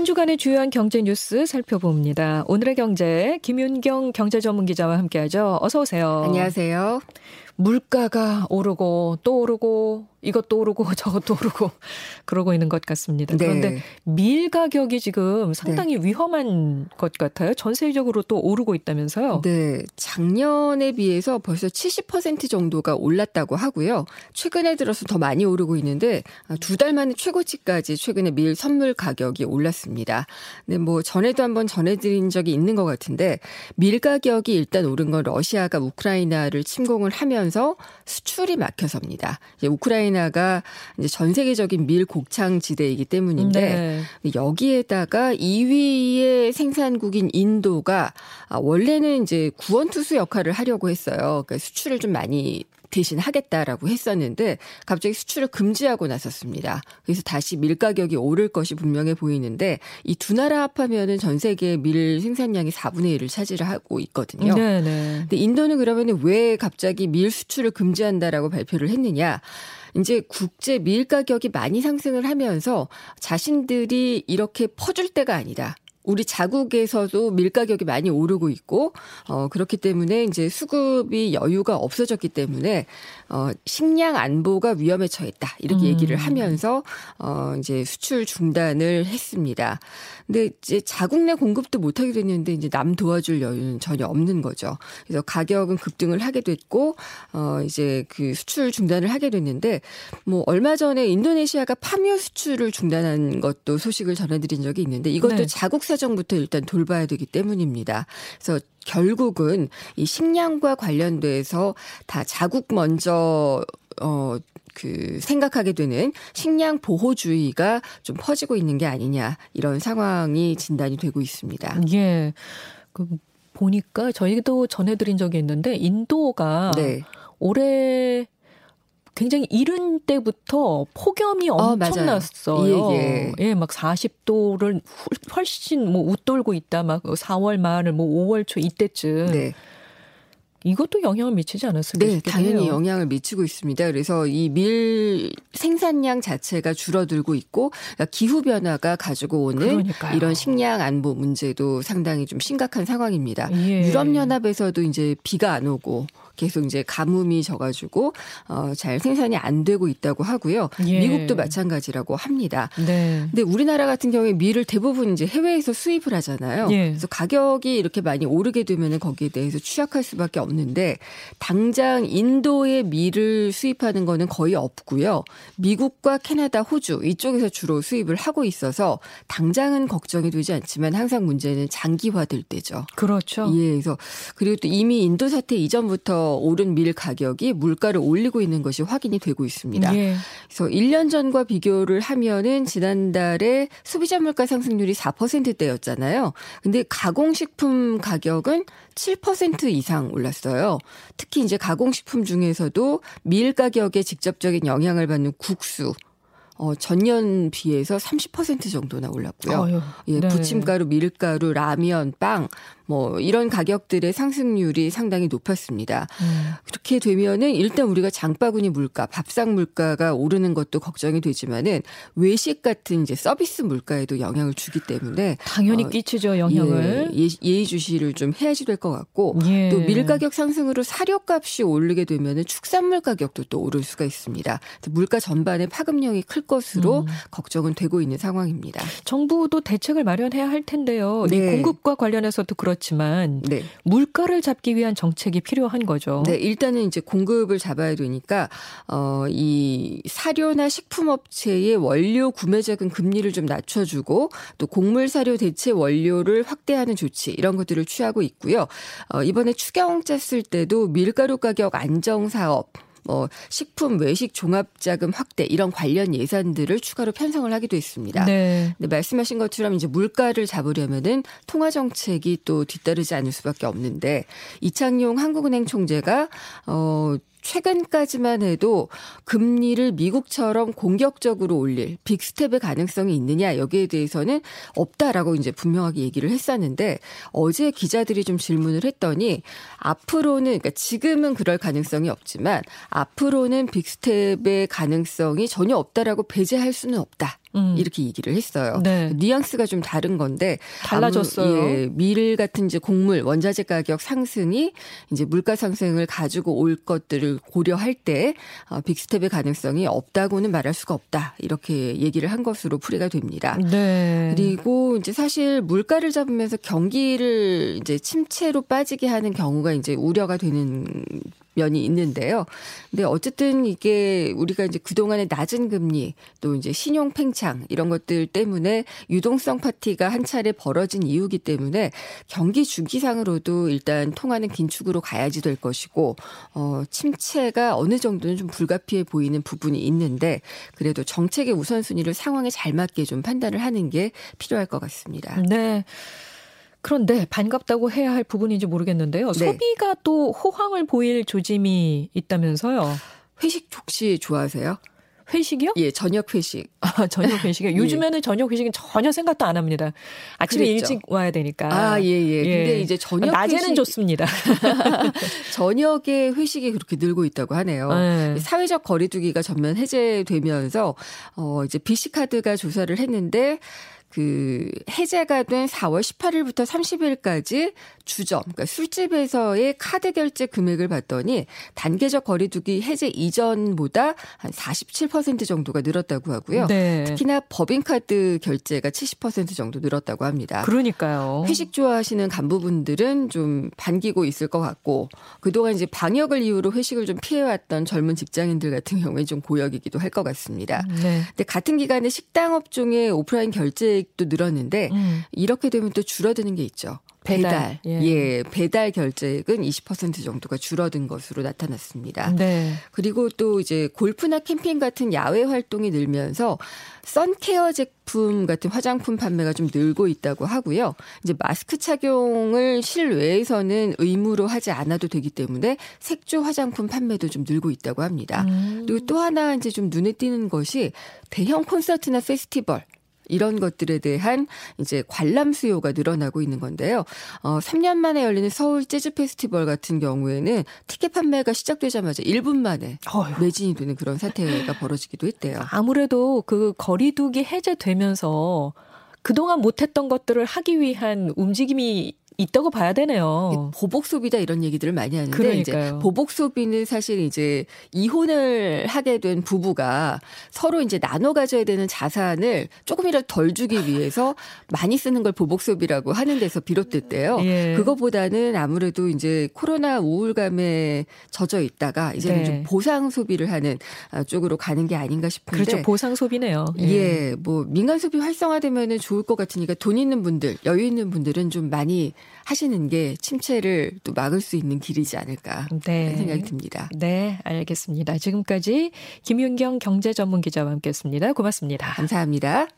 한 주간의 주요한 경제 뉴스 살펴봅니다. 오늘의 경제 김윤경 경제 전문 기자와 함께하죠. 어서 오세요. 안녕하세요. 물가가 오르고 또 오르고 이것도 오르고 저것도 오르고 그러고 있는 것 같습니다. 네. 그런데 밀 가격이 지금 상당히 네. 위험한 것 같아요. 전 세계적으로 또 오르고 있다면서요? 네. 작년에 비해서 벌써 70% 정도가 올랐다고 하고요. 최근에 들어서 더 많이 오르고 있는데 두 달 만에 최고치까지 최근에 밀 선물 가격이 올랐습니다. 네, 뭐 전에도 한번 전해드린 적이 있는 것 같은데 밀 가격이 일단 오른 건 러시아가 우크라이나를 침공을 하면서 수출이 막혀서입니다. 이제 우크라이나 우크라이나가 이제 전 세계적인 밀 곡창 지대이기 때문인데 네. 여기에다가 2위의 생산국인 인도가 아, 원래는 이제 구원투수 역할을 하려고 했어요. 그러니까 수출을 좀 많이 대신 하겠다라고 했었는데 갑자기 수출을 금지하고 나섰습니다. 그래서 다시 밀 가격이 오를 것이 분명해 보이는데 이 두 나라 합하면은 전 세계 밀 생산량이 4분의 1을 차지를 하고 있거든요. 네네. 네. 근데 인도는 그러면은 왜 갑자기 밀 수출을 금지한다라고 발표를 했느냐? 이제 국제 밀 가격이 많이 상승을 하면서 자신들이 이렇게 퍼줄 때가 아니다. 우리 자국에서도 밀 가격이 많이 오르고 있고 어 그렇기 때문에 이제 수급이 여유가 없어졌기 때문에 어 식량 안보가 위험에 처했다. 이렇게 음. 얘기를 하면서 어 이제 수출 중단을 했습니다. 근데 이제 자국 내 공급도 못 하게 됐는데 이제 남 도와줄 여유는 전혀 없는 거죠. 그래서 가격은 급등을 하게 됐고 어 이제 그 수출 중단을 하게 됐는데 뭐 얼마 전에 인도네시아가 파묘 수출을 중단한 것도 소식을 전해 드린 적이 있는데 이것도 네. 자국 사 정부터 일단 돌봐야 되기 때문입니다. 그래서 결국은 이 식량과 관련돼서 다 자국 먼저 어, 그 생각하게 되는 식량 보호주의가 좀 퍼지고 있는 게 아니냐 이런 상황이 진단이 되고 있습니다. 예. 그 보니까 저희도 전해드린 적이 있는데 인도가 네. 올해 굉장히 이른 때부터 폭염이 어, 엄청났어요. 예, 예. 예, 막 40도를 훨씬 뭐 웃돌고 있다. 막 4월 말, 뭐 5월 초 이때쯤. 네. 이것도 영향을 미치지 않았을까 네, 당연히. 영향을 미치고 있습니다. 그래서 이 밀 생산량 자체가 줄어들고 있고 그러니까 기후 변화가 가지고 오는 그러니까요. 이런 식량 안보 문제도 상당히 좀 심각한 상황입니다. 예. 유럽 연합에서도 이제 비가 안 오고 계속 이제 가뭄이 져가지고 어, 잘 생산이 안 되고 있다고 하고요. 예. 미국도 마찬가지라고 합니다. 네. 근데 우리나라 같은 경우에 밀을 대부분 이제 해외에서 수입을 하잖아요. 예. 그래서 가격이 이렇게 많이 오르게 되면은 거기에 대해서 취약할 수밖에 없는데 당장 인도의 밀을 수입하는 거는 거의 없고요. 미국과 캐나다, 호주 이쪽에서 주로 수입을 하고 있어서 당장은 걱정이 되지 않지만 항상 문제는 장기화될 때죠. 그렇죠. 예, 그래서 그리고 또 이미 인도 사태 이전부터 오른 밀 가격이 물가를 올리고 있는 것이 확인이 되고 있습니다. 예. 그래서 1년 전과 비교를 하면은 지난달에 소비자 물가 상승률이 4%대였잖아요. 근데 가공식품 가격은 7% 이상 올랐어요. 특히 이제 가공식품 중에서도 밀 가격에 직접적인 영향을 받는 국수, 어, 전년 비해서 30% 정도나 올랐고요. 어휴, 예, 네. 부침가루, 밀가루, 라면, 빵, 뭐 이런 가격들의 상승률이 상당히 높았습니다. 음. 그렇게 되면은 일단 우리가 장바구니 물가, 밥상 물가가 오르는 것도 걱정이 되지만은 외식 같은 이제 서비스 물가에도 영향을 주기 때문에 당연히 어, 끼치죠 영향을 예, 예, 의주시를 좀 해야지 될 것 같고 예. 또밀 가격 상승으로 사료값이 오르게 되면은 축산물 가격도 또 오를 수가 있습니다. 물가 전반에 파급력이 클 것으로 음. 걱정은 되고 있는 상황입니다. 정부도 대책을 마련해야 할 텐데요. 네. 공급과 관련해서도 그렇. 그렇지만 네. 물가를 잡기 위한 정책이 필요한 거죠. 네, 일단은 이제 공급을 잡아야 되니까 어 이 사료나 식품 업체의 원료 구매 자금 금리를 좀 낮춰주고 또 곡물 사료 대체 원료를 확대하는 조치 이런 것들을 취하고 있고요. 어 이번에 추경자 쓸 때도 밀가루 가격 안정 사업 뭐 식품 외식 종합 자금 확대 이런 관련 예산들을 추가로 편성을 하기도 했습니다. 네. 근데 말씀하신 것처럼 이제 물가를 잡으려면은 통화 정책이 또 뒤따르지 않을 수밖에 없는데 이창용 한국은행 총재가 어 최근까지만 해도 금리를 미국처럼 공격적으로 올릴 빅스텝의 가능성이 있느냐 여기에 대해서는 없다라고 이제 분명하게 얘기를 했었는데 어제 기자들이 좀 질문을 했더니 앞으로는 그러니까 지금은 그럴 가능성이 없지만 앞으로는 빅스텝의 가능성이 전혀 없다라고 배제할 수는 없다. 음. 이렇게 얘기를 했어요. 네. 뉘앙스가 좀 다른 건데 달라졌어요. 예, 밀 같은 이제 곡물 원자재 가격 상승이 이제 물가 상승을 가지고 올 것들을 고려할 때 어, 빅스텝의 가능성이 없다고는 말할 수가 없다 이렇게 얘기를 한 것으로 풀이가 됩니다. 네. 그리고 이제 사실 물가를 잡으면서 경기를 이제 침체로 빠지게 하는 경우가 이제 우려가 되는 면이 있는데요. 근데 어쨌든 이게 우리가 이제 그동안의 낮은 금리 또 이제 신용 팽창 이런 것들 때문에 유동성 파티가 한 차례 벌어진 이유기 때문에 경기 주기상으로도 일단 통화는 긴축으로 가야지 될 것이고 어 침체가 어느 정도는 좀 불가피해 보이는 부분이 있는데 그래도 정책의 우선순위를 상황에 잘 맞게 좀 판단을 하는 게 필요할 것 같습니다. 네. 그런데 반갑다고 해야 할 부분인지 모르겠는데요. 네. 소비가 또 호황을 보일 조짐이 있다면서요. 회식 혹시 좋아하세요? 회식이요? 예, 저녁 회식. 아, 저녁 회식이요? 예. 요즘에는 저녁 회식은 전혀 생각도 안 합니다. 아침에 그랬죠. 일찍 와야 되니까. 아, 예, 예. 예. 근데 이제 저녁 낮에는 회식... 좋습니다. 저녁에 회식이 그렇게 늘고 있다고 하네요. 네. 사회적 거리두기가 전면 해제되면서 어 이제 BC 카드가 조사를 했는데 그 해제가 된 4월 18일부터 30일까지 주점, 그러니까 술집에서의 카드 결제 금액을 봤더니 단계적 거리두기 해제 이전보다 한 47% 정도가 늘었다고 하고요. 네. 특히나 법인카드 결제가 70% 정도 늘었다고 합니다. 그러니까요. 회식 좋아하시는 간부분들은 좀 반기고 있을 것 같고 그동안 이제 방역을 이유로 회식을 좀 피해왔던 젊은 직장인들 같은 경우에 좀 고역이기도 할 것 같습니다. 네. 근데 같은 기간에 식당 업종의 오프라인 결제액도 늘었는데 음. 이렇게 되면 또 줄어드는 게 있죠. 배달, 배달. 예. 예. 배달 결제액은 20% 정도가 줄어든 것으로 나타났습니다. 네. 그리고 또 이제 골프나 캠핑 같은 야외 활동이 늘면서 선케어 제품 같은 화장품 판매가 좀 늘고 있다고 하고요. 이제 마스크 착용을 실외에서는 의무로 하지 않아도 되기 때문에 색조 화장품 판매도 좀 늘고 있다고 합니다. 음. 그리고 또 하나 이제 좀 눈에 띄는 것이 대형 콘서트나 페스티벌 이런 것들에 대한 이제 관람 수요가 늘어나고 있는 건데요. 어, 3년 만에 열리는 서울 재즈 페스티벌 같은 경우에는 티켓 판매가 시작되자마자 1분 만에 어휴. 매진이 되는 그런 사태가 벌어지기도 했대요. 아무래도 그 거리두기 해제되면서 그동안 못했던 것들을 하기 위한 움직임이 있다고 봐야 되네요. 보복 소비다 이런 얘기들을 많이 하는데 그러니까요. 이제 보복 소비는 사실 이제 이혼을 하게 된 부부가 서로 이제 나눠 가져야 되는 자산을 조금이라도 덜 주기 위해서 많이 쓰는 걸 보복 소비라고 하는 데서 비롯됐대요. 예. 그거보다는 아무래도 이제 코로나 우울감에 젖어 있다가 이제는 네. 좀 보상 소비를 하는 쪽으로 가는 게 아닌가 싶은데 그렇죠. 보상 소비네요. 예. 예. 뭐 민간 소비 활성화되면은 좋을 것 같으니까 돈 있는 분들, 여유 있는 분들은 좀 많이 하시는 게 침체를 또 막을 수 있는 길이지 않을까 네. 생각이 듭니다. 네, 알겠습니다. 지금까지 김윤경 경제 전문 기자와 함께했습니다. 고맙습니다. 감사합니다.